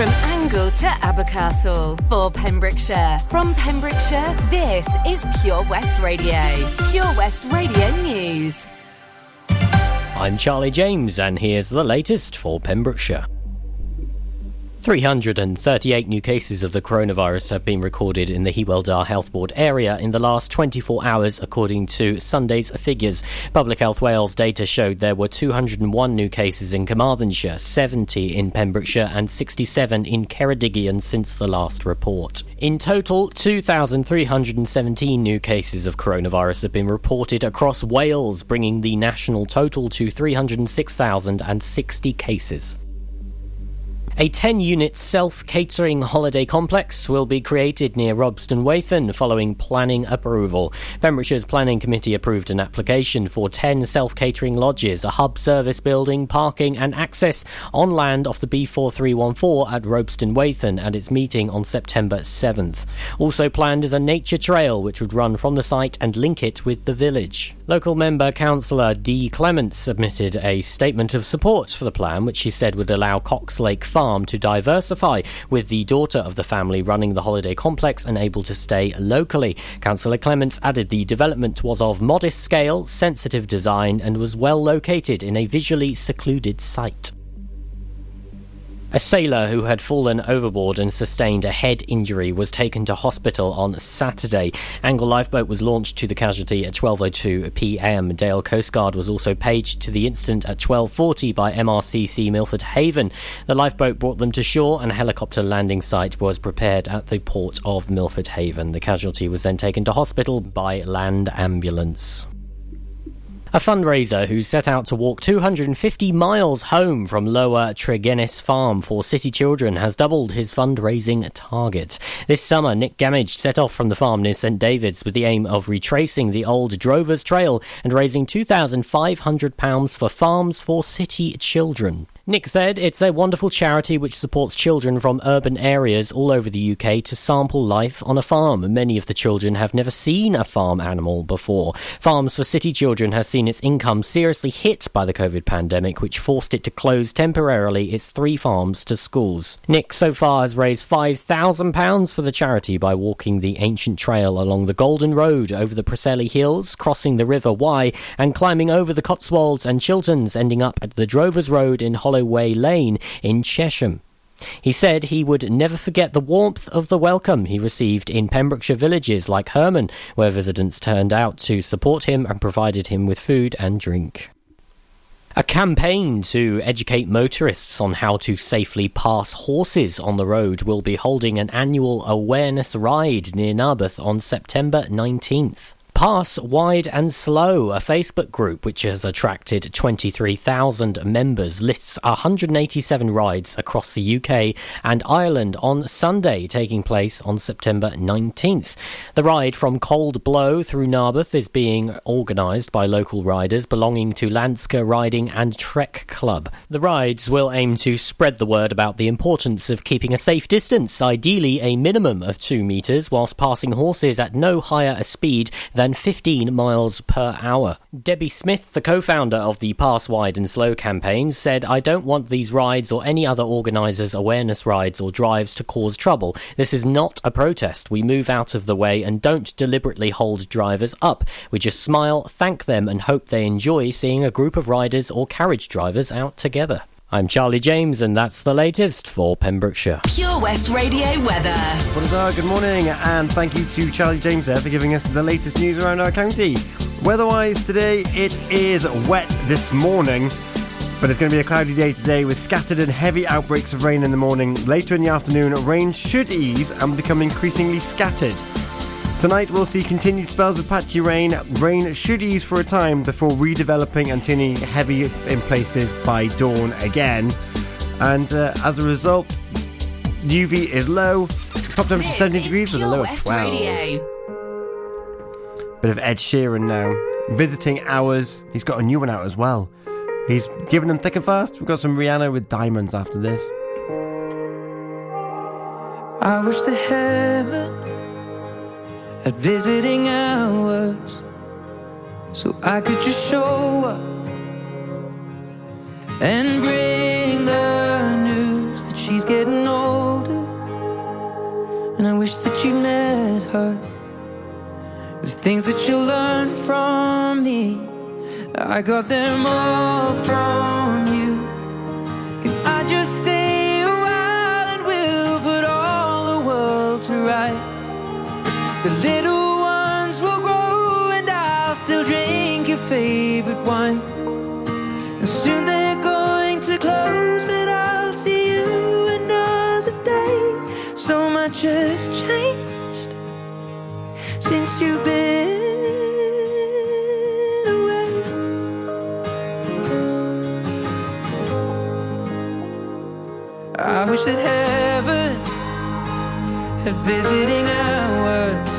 From Angle to Abercastle for Pembrokeshire. From Pembrokeshire, this is Pure West Radio. Pure West Radio News. I'm Charlie James, and here's the latest for Pembrokeshire. 338 new cases of the coronavirus have been recorded in the Hywel Dda Health Board area in the last 24 hours, according to Sunday's figures. Public Health Wales data showed there were 201 new cases in Carmarthenshire, 70 in Pembrokeshire, and 67 in Ceredigion since the last report. In total, 2,317 new cases of coronavirus have been reported across Wales, bringing the national total to 306,060 cases. A 10 unit self catering holiday complex will be created near Robeston Wathen following planning approval. Pembrokeshire's Planning Committee approved an application for 10 self catering lodges, a hub service building, parking, and access on land off the B4314 at Robeston Wathen at its meeting on September 7th. Also planned is a nature trail which would run from the site and link it with the village. Local member councillor Dee Clements submitted a statement of support for the plan, which she said would allow Cox Lake Farm to diversify, with the daughter of the family running the holiday complex and able to stay locally. Councillor Clements added the development was of modest scale, sensitive design, and was well located in a visually secluded site. A sailor who had fallen overboard and sustained a head injury was taken to hospital on Saturday. Angle lifeboat was launched to the casualty at 12:02 p.m. Dale Coast Guard was also paged to the incident at 12:40 by MRCC Milford Haven. The lifeboat brought them to shore and a helicopter landing site was prepared at the port of Milford Haven. The casualty was then taken to hospital by land ambulance. A fundraiser who set out to walk 250 miles home from Lower Treginnis Farm for city children has doubled his fundraising target. This summer, Nick Gamage set off from the farm near St David's with the aim of retracing the old Drovers Trail and raising £2,500 for Farms for City Children. Nick said it's a wonderful charity which supports children from urban areas all over the UK to sample life on a farm. Many of the children have never seen a farm animal before. Farms for City Children has seen its income seriously hit by the COVID pandemic, which forced it to close temporarily its three farms to schools. Nick so far has raised £5,000 for the charity by walking the ancient trail along the Golden Road over the Preseli Hills, crossing the River Wye, and climbing over the Cotswolds and Chilterns, ending up at the Drovers Road in Hollow Holloway Lane in Chesham. He said he would never forget the warmth of the welcome he received in Pembrokeshire villages like Hermon, where residents turned out to support him and provided him with food and drink. A campaign to educate motorists on how to safely pass horses on the road will be holding an annual awareness ride near Narberth on September 19th. Pass Wide and Slow, a Facebook group which has attracted 23,000 members, lists 187 rides across the UK and Ireland on Sunday, taking place on September 19th. The ride from Cold Blow through Narberth is being organised by local riders belonging to Landsker Riding and Trek Club. The rides will aim to spread the word about the importance of keeping a safe distance, ideally a minimum of two metres, whilst passing horses at no higher a speed than than 15 miles per hour. Debbie Smith, the co founder of the Pass Wide and Slow campaign, said, I don't want these rides or any other organisers' awareness rides or drives to cause trouble. This is not a protest. We move out of the way and don't deliberately hold drivers up. We just smile, thank them, and hope they enjoy seeing a group of riders or carriage drivers out together. I'm Charlie James, and that's the latest for Pembrokeshire. Pure West Radio weather. Bonjour, good morning, and thank you to Charlie James there for giving us the latest news around our county. Weather-wise today, it is wet this morning, but it's going to be a cloudy day today with scattered and heavy outbreaks of rain in the morning. Later in the afternoon, rain should ease and become increasingly scattered. Tonight we'll see continued spells of patchy rain. Rain should ease for a time before redeveloping and turning heavy in places by dawn again. And uh, as a result, UV is low. Top temperature 17 degrees with a low of 12. Radio. Bit of Ed Sheeran now. Visiting hours. He's got a new one out as well. He's giving them thick and fast. We've got some Rihanna with diamonds after this. I wish the heaven at visiting hours so I could just show up and bring the news that she's getting older. And I wish that you met her. The things that you learned from me, I got them all from you. Can I just stay? Since you've been away. I wish that heaven had visiting hours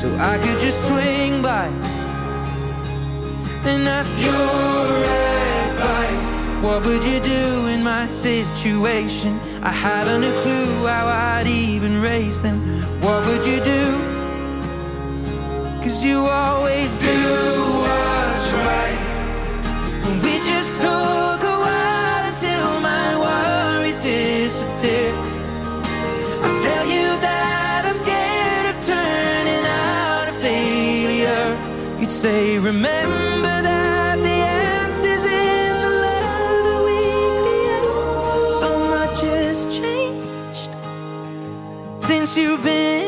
so I could just swing by and ask your advice. What would you do in my situation? I haven't a clue how I'd even raise them. What would you do? Cause you always do what's right. We just took a while until my worries disappear. I tell you that I'm scared of turning out a failure. You'd say, remember that the answer's in the love that we create. So much has changed since you've been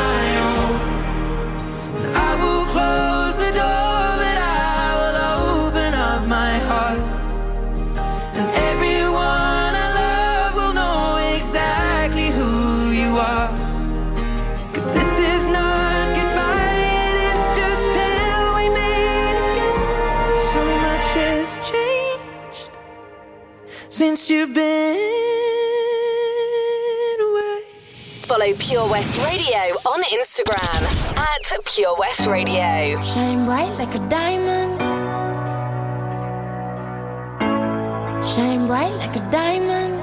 Follow Pure West Radio on Instagram at Pure West Radio. Shine bright like a diamond. Shine bright like a diamond.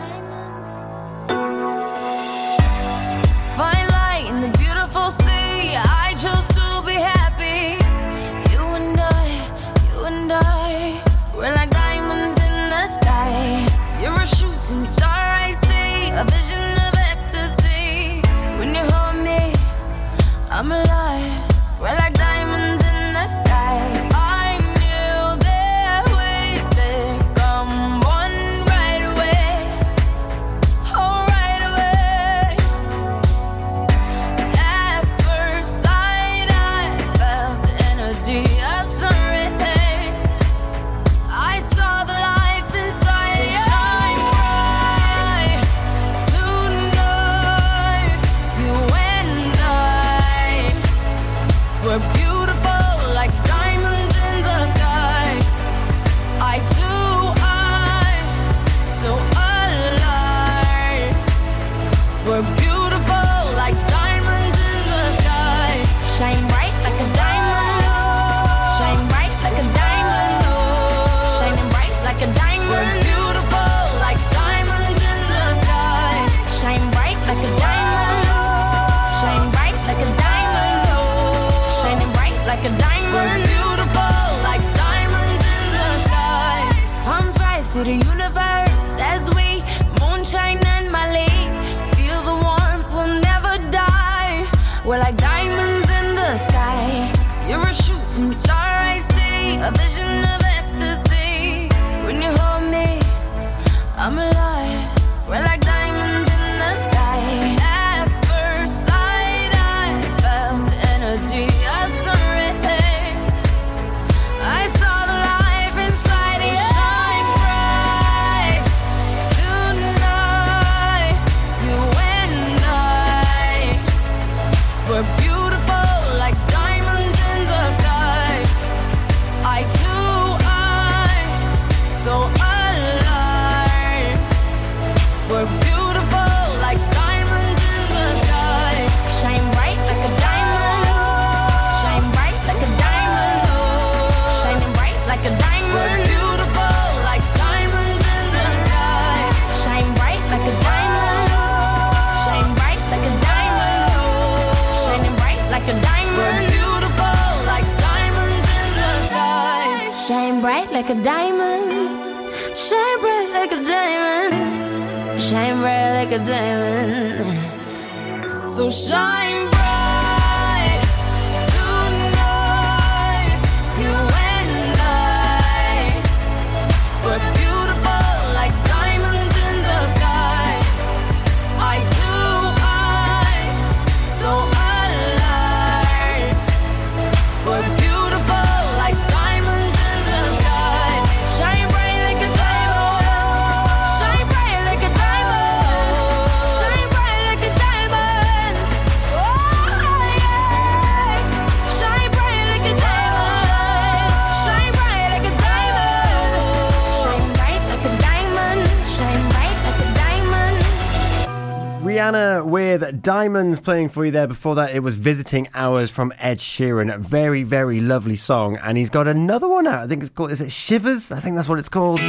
Diamonds playing for you there. Before that, it was Visiting Hours from Ed Sheeran. A very, very lovely song. And he's got another one out. I think it's called, is it Shivers? I think that's what it's called.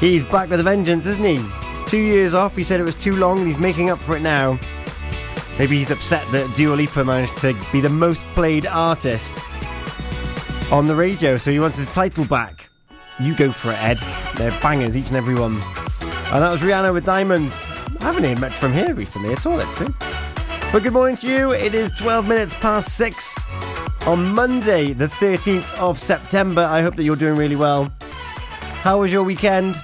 He's back with a vengeance, isn't he? Two years off. He said it was too long and he's making up for it now. Maybe he's upset that Dua Lipa managed to be the most played artist on the radio, so he wants his title back. You go for it, Ed. They're bangers, each and every one. And that was Rihanna with Diamonds. I haven't heard much from here recently at all, actually. But good morning to you. It is 12 minutes past 6 on Monday, the 13th of September. I hope that you're doing really well. How was your weekend?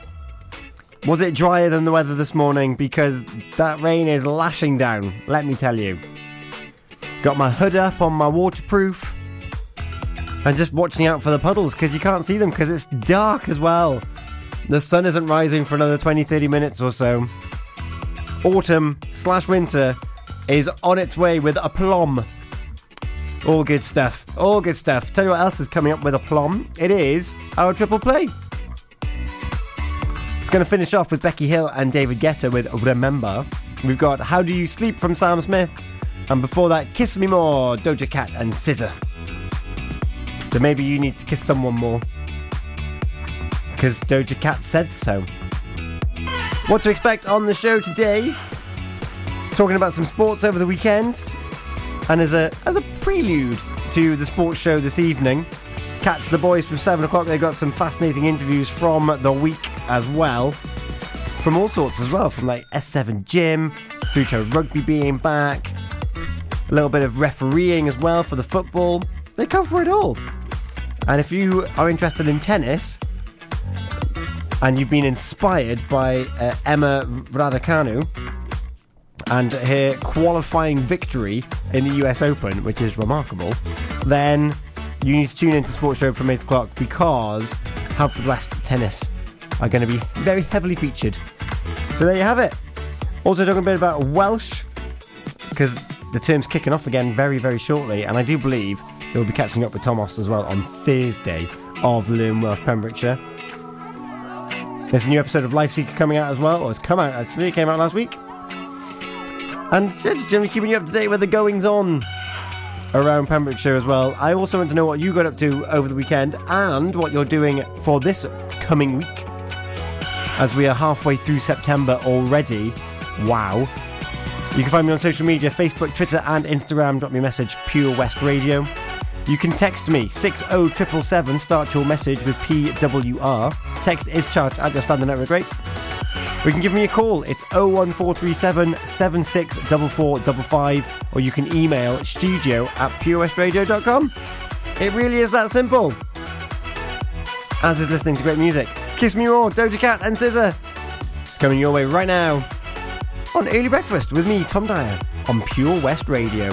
Was it drier than the weather this morning? Because that rain is lashing down, let me tell you. Got my hood up on my waterproof. And just watching out for the puddles because you can't see them because it's dark as well. The sun isn't rising for another 20 30 minutes or so. Autumn slash winter is on its way with aplomb. All good stuff. All good stuff. Tell you what else is coming up with aplomb. It is our triple play. It's going to finish off with Becky Hill and David Guetta with Remember. We've got How Do You Sleep from Sam Smith. And before that, Kiss Me More, Doja Cat and SZA. So maybe you need to kiss someone more. Because Doja Cat said so. What to expect on the show today? Talking about some sports over the weekend. And as a as a prelude to the sports show this evening, catch the boys from 7 o'clock. They've got some fascinating interviews from the week as well. From all sorts as well, from like S7 Gym through to rugby being back. A little bit of refereeing as well for the football. They cover it all. And if you are interested in tennis and you've been inspired by uh, Emma Raducanu and her qualifying victory in the US Open, which is remarkable, then you need to tune into Sports Show from 8 o'clock because Haverfordwest Tennis are going to be very heavily featured. So there you have it. Also, talking a bit about Welsh because the term's kicking off again very, very shortly, and I do believe they will be catching up with Thomas as well on Thursday of Learn Welsh Pembrokeshire. There's a new episode of Life Seeker coming out as well, or it's come out actually, it came out last week. And just generally keeping you up to date with the goings on around Pembrokeshire as well. I also want to know what you got up to over the weekend and what you're doing for this coming week. As we are halfway through September already. Wow. You can find me on social media Facebook, Twitter, and Instagram. Drop me a message, Pure West Radio. You can text me 60777, start your message with PWR. Text is charged at your standard network rate. You can give me a call, it's 01437 764455, or you can email studio at purewestradio.com. It really is that simple. As is listening to great music. Kiss Me More, Doja Cat, and SZA. It's coming your way right now on Early Breakfast with me, Tom Dyer, on Pure West Radio.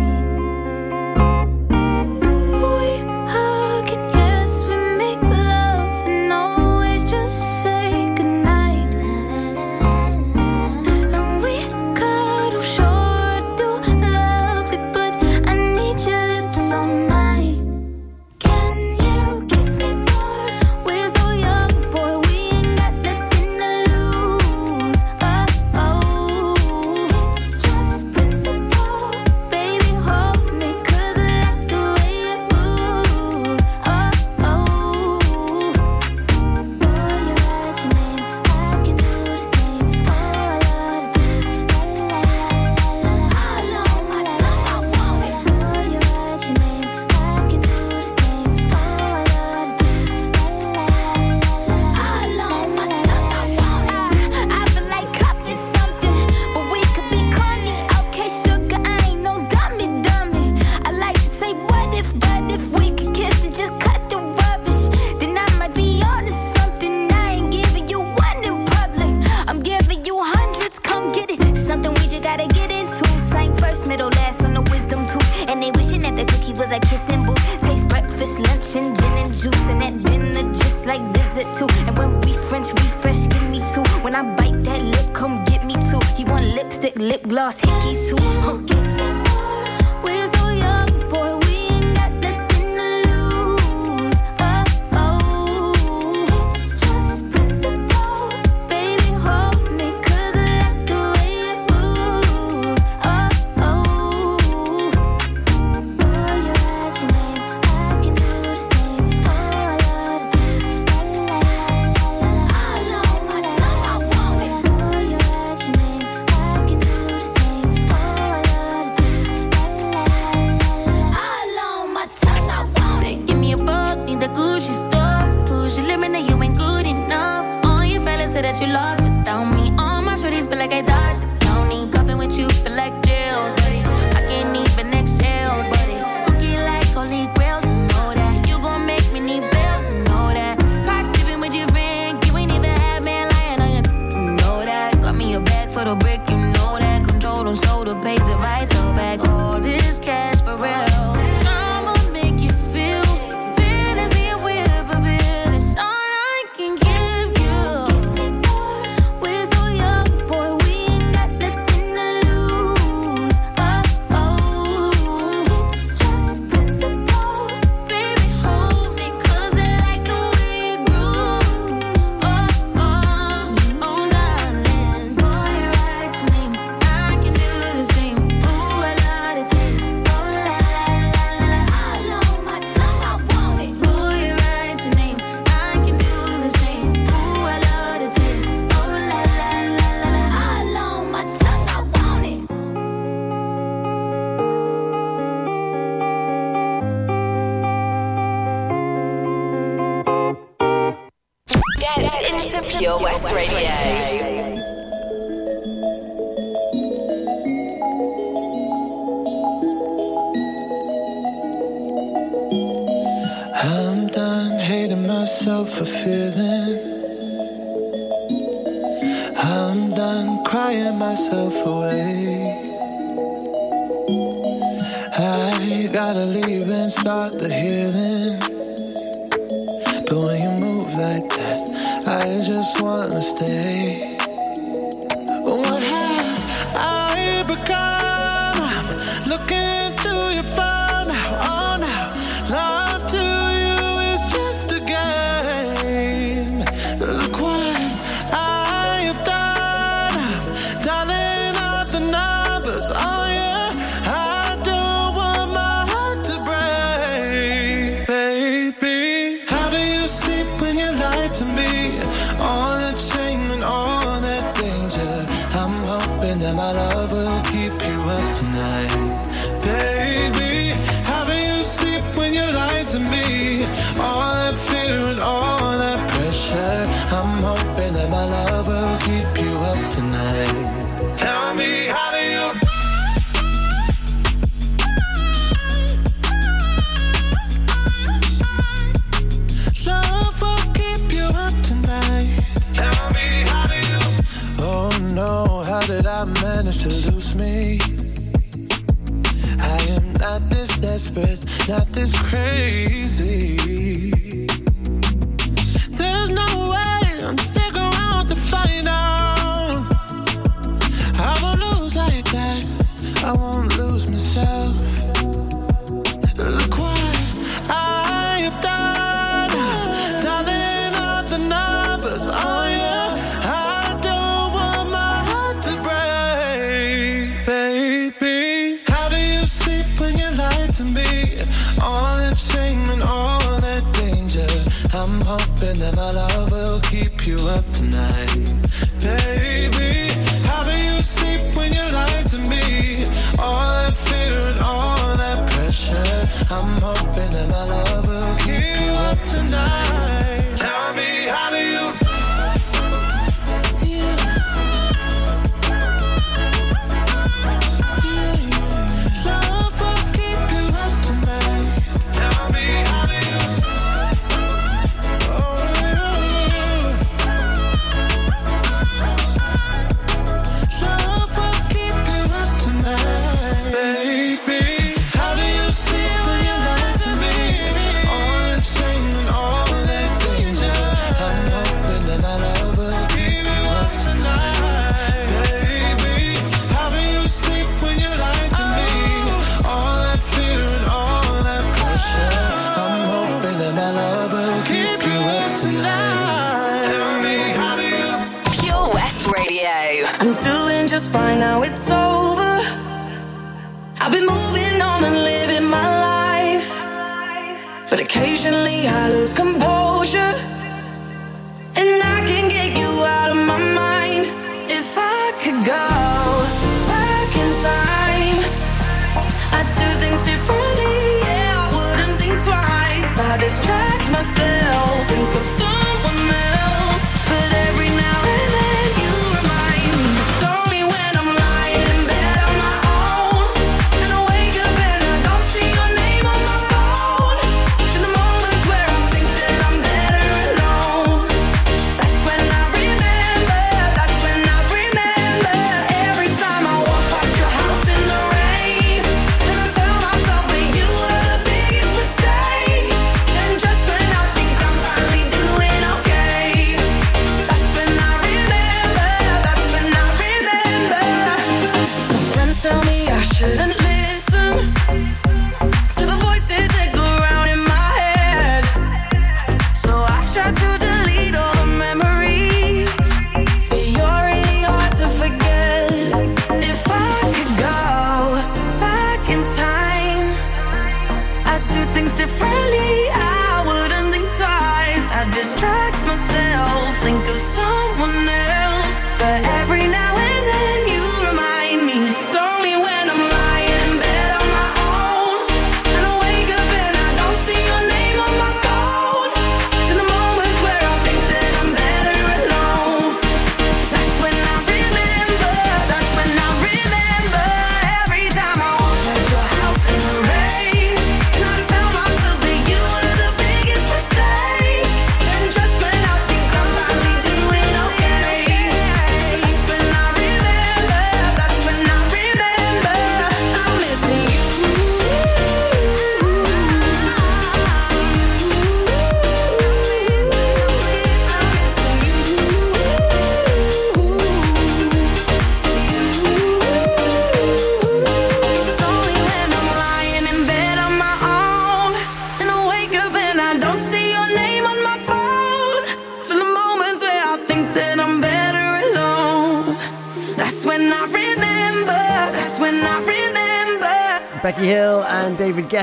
me das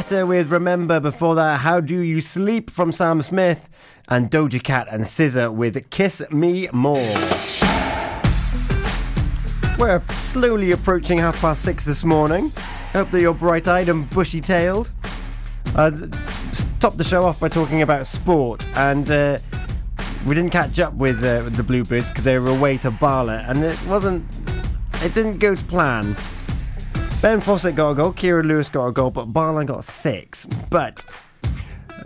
Guetta with Remember. Before that, How Do You Sleep from Sam Smith and Doja Cat and SZA with Kiss Me More. We're slowly approaching half past six this morning. Hope that you're bright eyed and bushy tailed. Uh, top the show off by talking about sport, and uh, we didn't catch up with, uh, the Bluebirds because they were away to Bala, and it wasn't. It didn't go to plan. Ben Fawcett got a goal, Kira Lewis got a goal, but Bala got six. But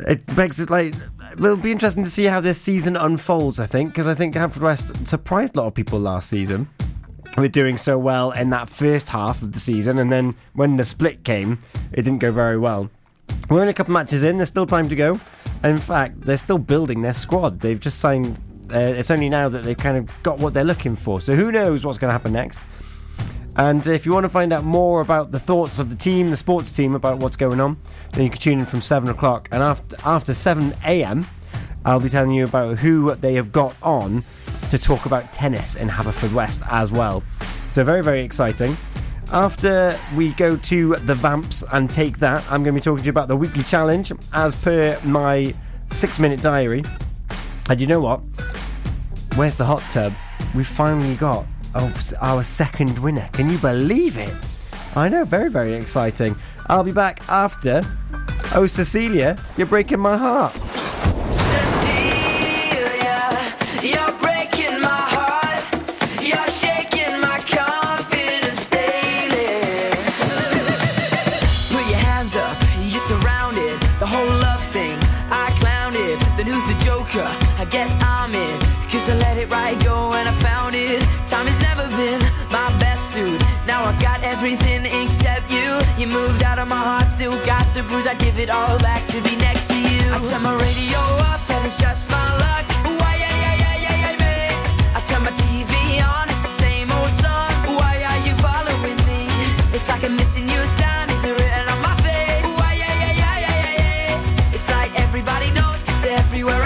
it begs it like it'll be interesting to see how this season unfolds. I think because I think Haverfordwest surprised a lot of people last season with doing so well in that first half of the season, and then when the split came, it didn't go very well. We're only a couple matches in. There's still time to go. In fact, they're still building their squad. They've just signed. Uh, it's only now that they've kind of got what they're looking for. So who knows what's going to happen next? And if you want to find out more about the thoughts of the team, the sports team, about what's going on, then you can tune in from 7 o'clock. And after, after 7 a.m., I'll be telling you about who they have got on to talk about tennis in Haverfordwest as well. So, very, very exciting. After we go to the Vamps and take that, I'm going to be talking to you about the weekly challenge as per my six minute diary. And you know what? Where's the hot tub? We finally got oh, our second winner. Can you believe it? I know, very, very exciting. I'll be back after. Oh, Cecilia, you're breaking my heart. Of my heart, still got the bruise. I give it all back to be next to you. I turn my radio up and it's just my luck. Why, yeah, yeah, yeah, yeah, yeah, me. I turn my TV on, it's the same old song. Why are you following me? It's like I'm missing you, sign is written on my face. Why, yeah, yeah, yeah, yeah, yeah, yeah. It's like everybody knows, cause everywhere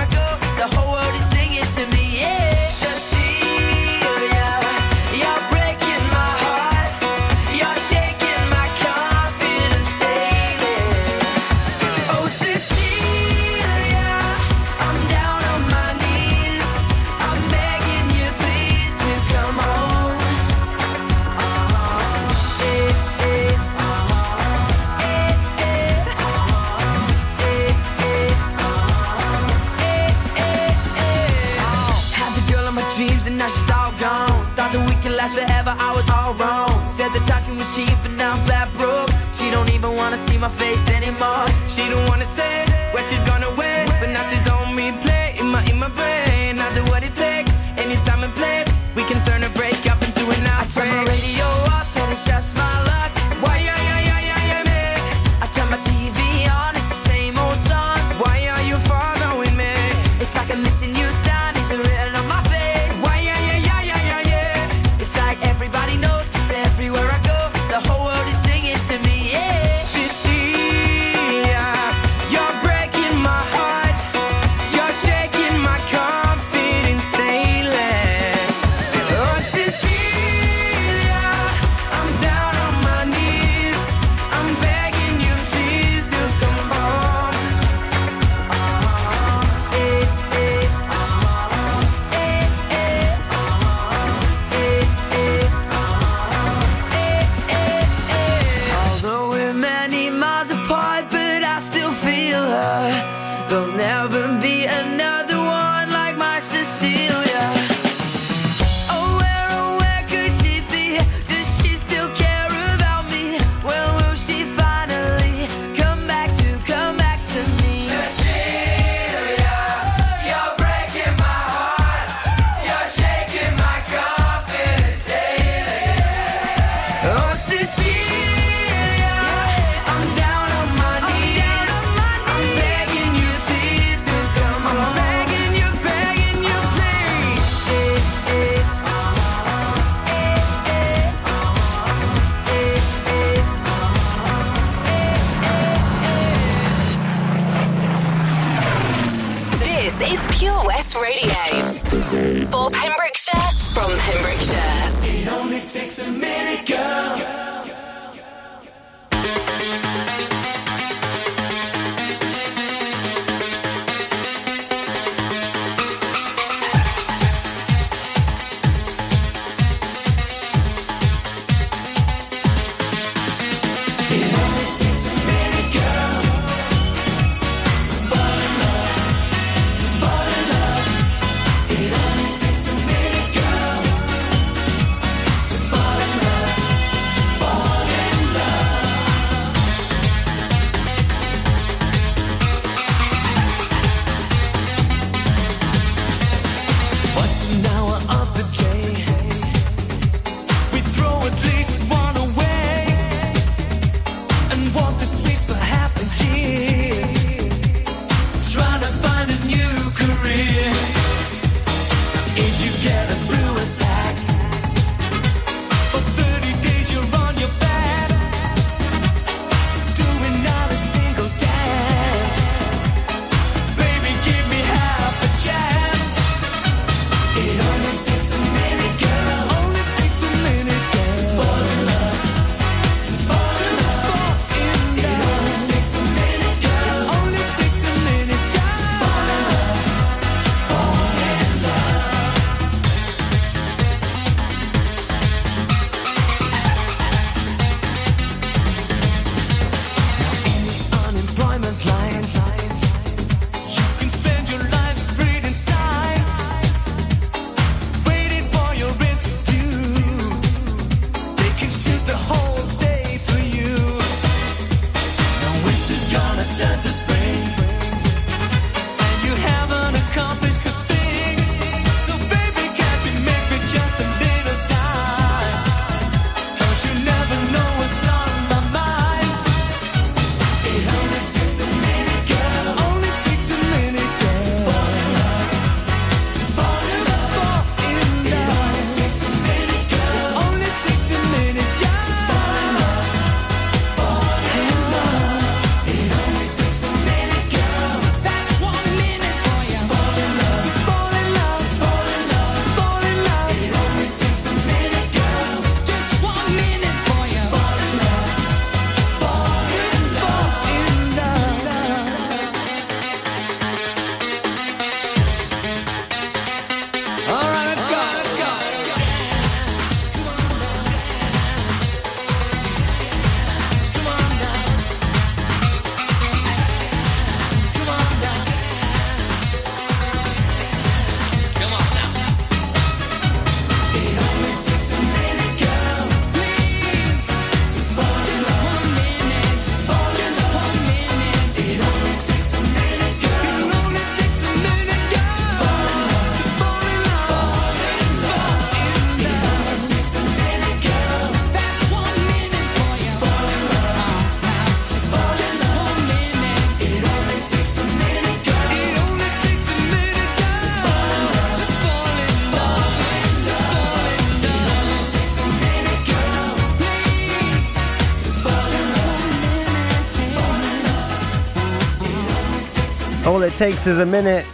takes is a minute.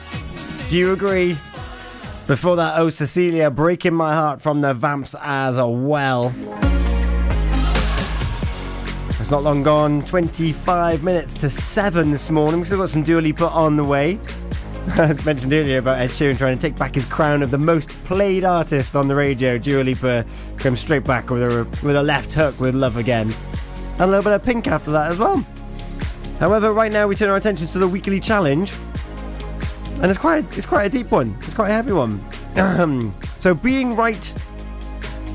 Do you agree? Before that, Oh Cecilia, breaking my heart from the Vamps as well. It's not long gone, 25 minutes to 7 this morning. We've still got some Dua Lipa on the way. I mentioned earlier about Ed Sheeran trying to take back his crown of the most played artist on the radio. Dua Lipa comes straight back with a, with a left hook with Love Again. And a little bit of pink after that as well. However, right now we turn our attention to the weekly challenge. And it's quite it's quite a deep one. It's quite a heavy one. So being right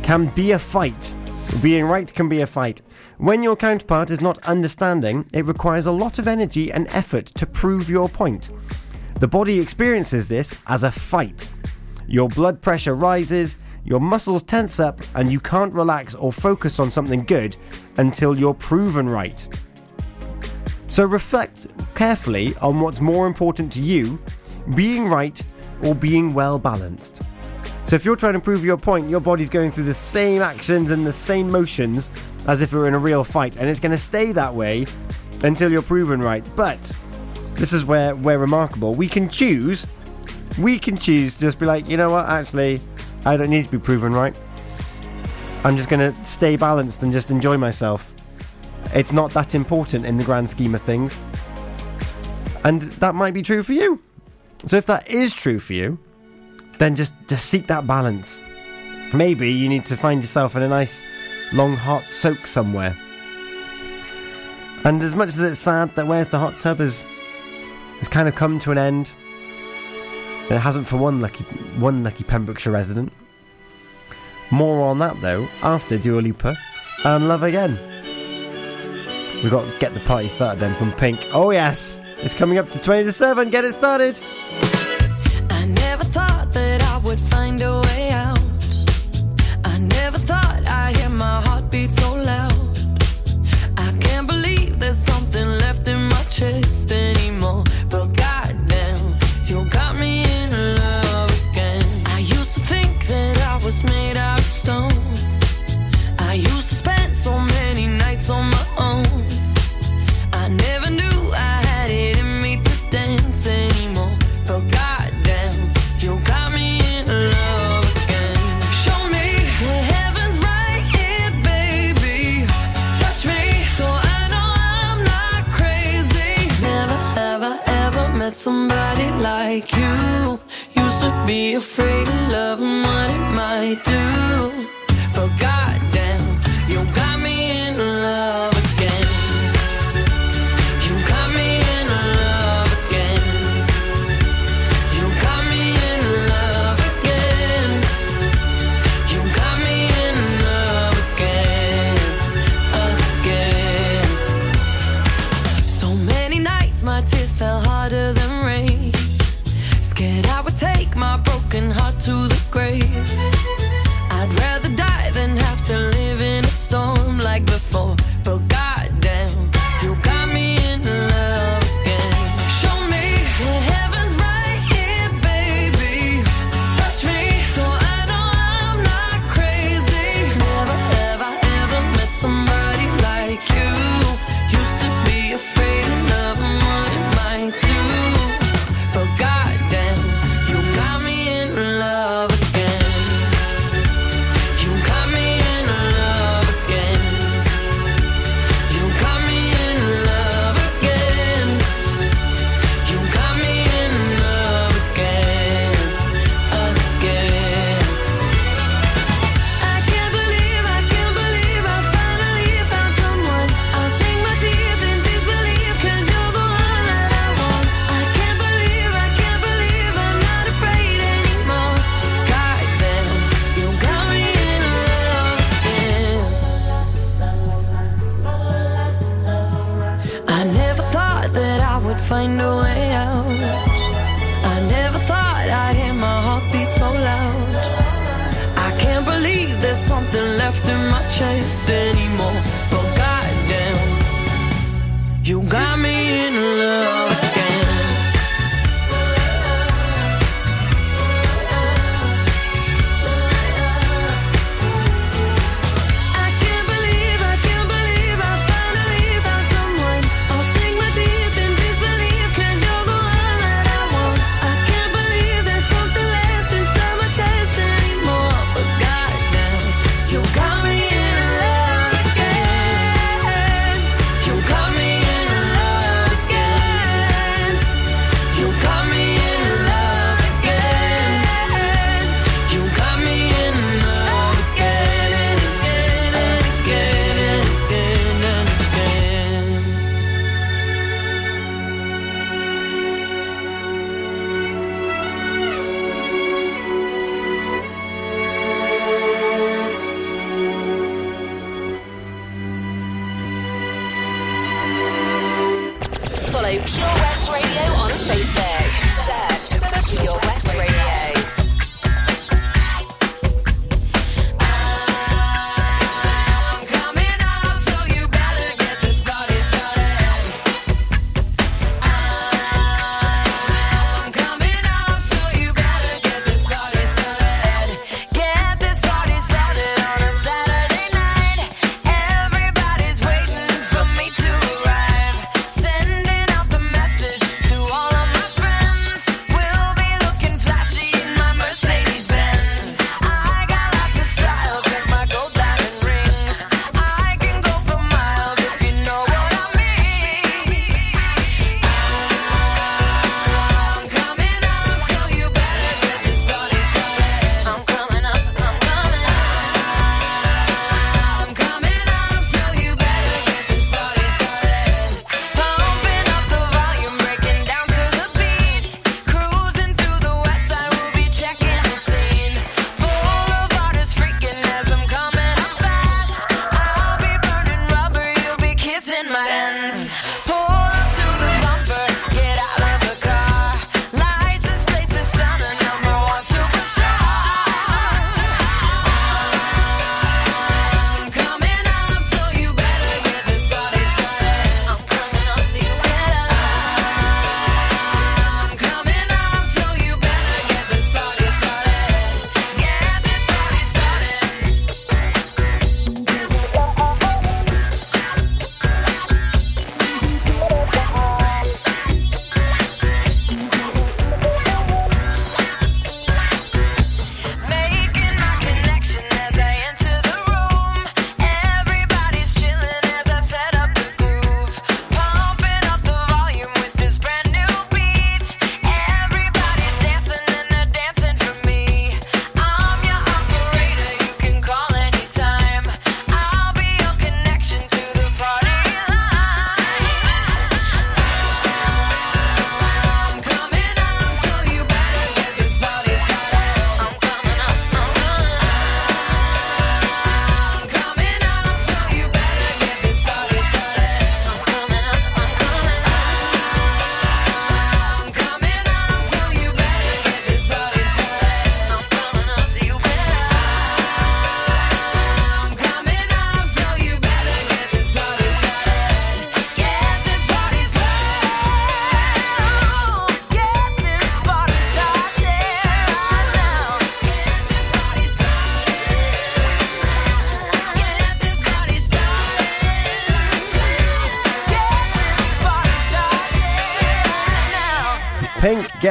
can be a fight. Being right can be a fight. When your counterpart is not understanding, it requires a lot of energy and effort to prove your point. The body experiences this as a fight. Your blood pressure rises, your muscles tense up, and you can't relax or focus on something good until you're proven right. So reflect carefully on what's more important to you being right or being well balanced. So if you're trying to prove your point, your body's going through the same actions and the same motions as if it were in a real fight, and it's going to stay that way until you're proven right. But this is where we're remarkable. We can choose. We can choose to just be like, you know what? Actually, I don't need to be proven right. I'm just going to stay balanced and just enjoy myself. It's not that important in the grand scheme of things. And that might be true for you. So if that is true for you, then just just seek that balance. Maybe you need to find yourself in a nice long hot soak somewhere. And as much as it's sad that Where's the Hot Tub has has kind of come to an end, it hasn't for one lucky one lucky Pembrokeshire resident. More on that though after Dua Lipa and Love Again. We've got to get the party started then from Pink. Oh yes, it's coming up to 20 to 7. Get it started. I never thought that I would find a way out. I never thought I'd hear my heartbeat so loud. I can't believe there's something left in my chest be afraid of love and what it might do.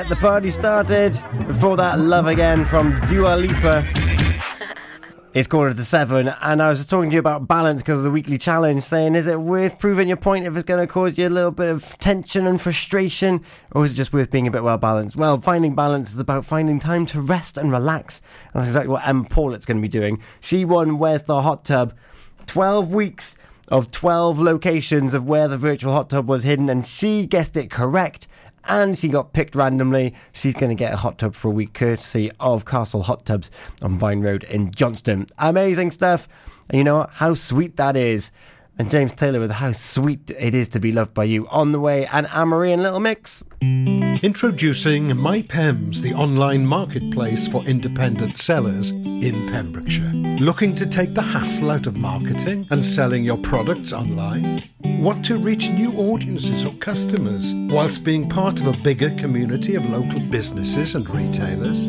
Get the party started. Before that, Love Again from Dua Lipa. It's quarter to seven, and I was just talking to you about balance because of the weekly challenge, saying, is it worth proving your point if it's going to cause you a little bit of tension and frustration, or is it just worth being a bit well balanced? Well, finding balance is about finding time to rest and relax, and that's exactly what Em Paulette's going to be doing. She won Where's the Hot Tub? 12 weeks of 12 locations of where the virtual hot tub was hidden, and she guessed it correct and she got picked randomly. She's going to get a hot tub for a week, courtesy of Castle Hot Tubs on Vine Road in Johnston. Amazing stuff. And you know what? How sweet that is. And James Taylor with How Sweet It Is to Be Loved by You on the way, and Anne Marie and Little Mix. Introducing MyPems, the online marketplace for independent sellers in Pembrokeshire. Looking to take the hassle out of marketing and selling your products online? Want to reach new audiences or customers whilst being part of a bigger community of local businesses and retailers?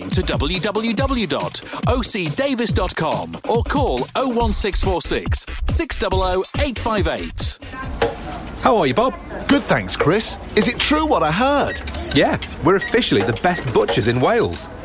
to www.ocdavis.com or call 01646 600 858. How are you, Bob? Good, thanks, Chris. Is it true what I heard? Yeah, we're officially the best butchers in Wales.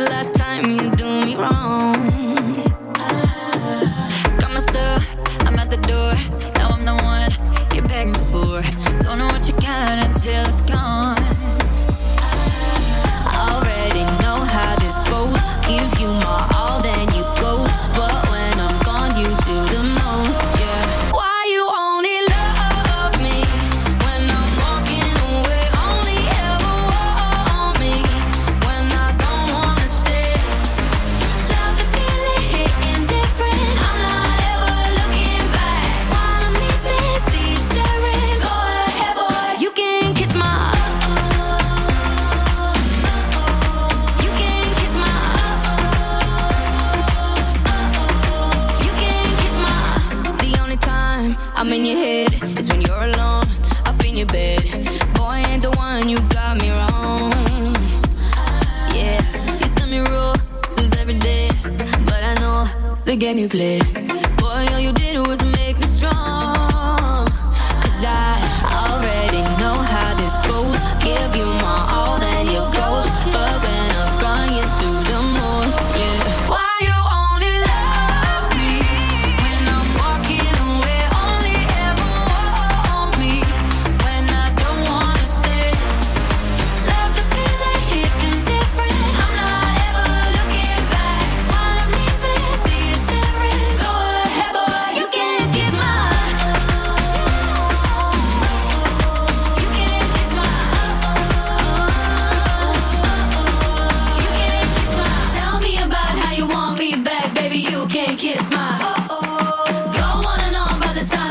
the last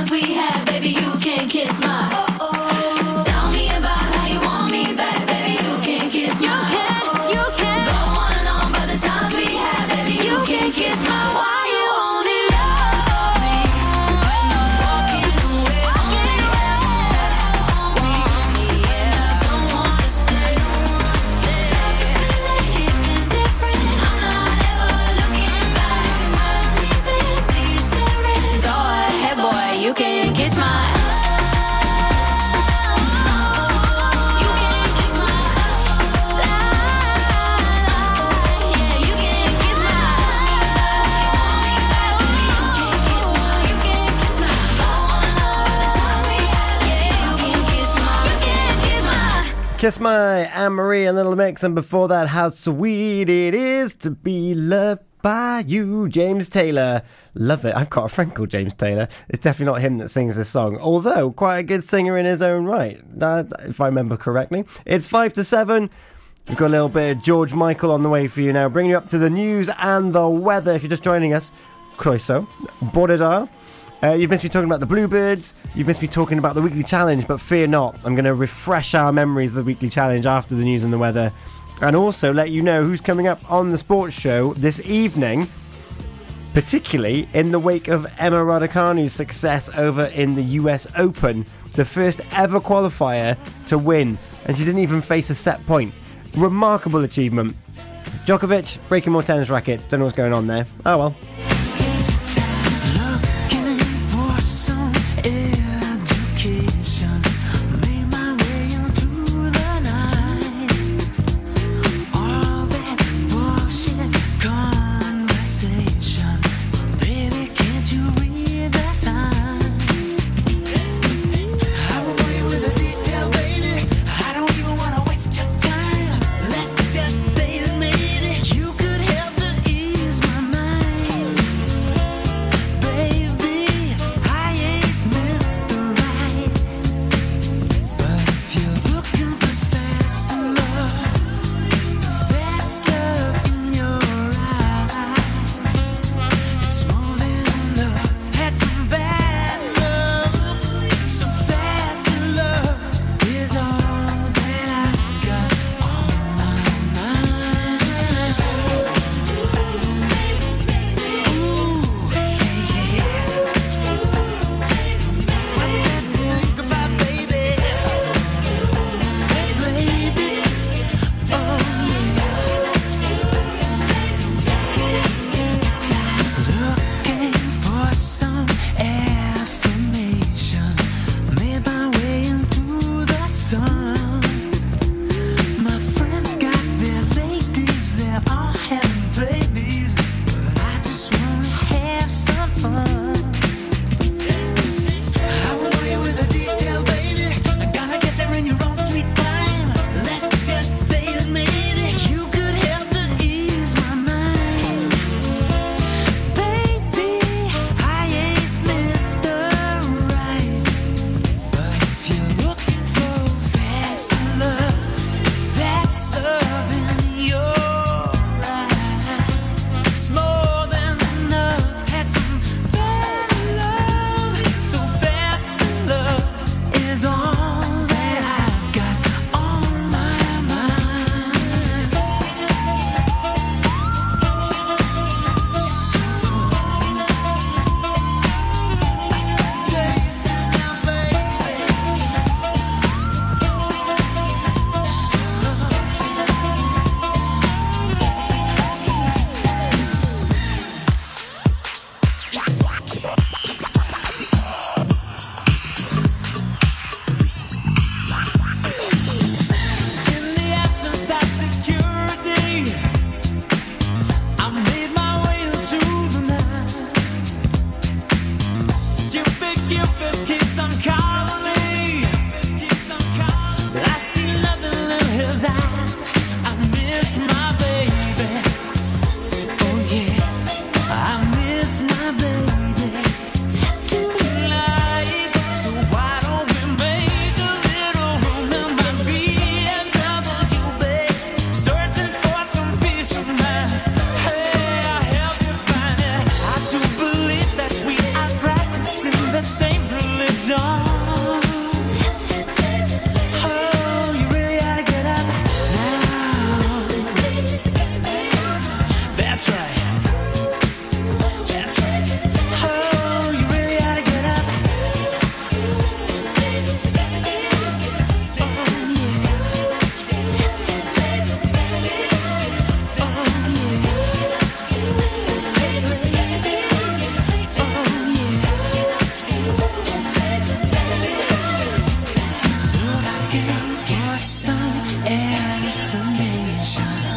we had, baby. You can kiss my. Kiss My Anne Marie and Little Mix, and before that, how sweet it is to be loved by you, James Taylor. Love it. I've got a friend called James Taylor. It's definitely not him that sings this song, although quite a good singer in his own right, if I remember correctly. It's five to seven. We've got a little bit of George Michael on the way for you now, bringing you up to the news and the weather. If you're just joining us, Croeso, Bodadar. Uh, you've missed me talking about the Bluebirds. You've missed me talking about the weekly challenge, but fear not. I'm going to refresh our memories of the weekly challenge after the news and the weather, and also let you know who's coming up on the sports show this evening, particularly in the wake of Emma Raducanu's success over in the US Open, the first ever qualifier to win, and she didn't even face a set point. Remarkable achievement. Djokovic breaking more tennis rackets. Don't know what's going on there. Oh well.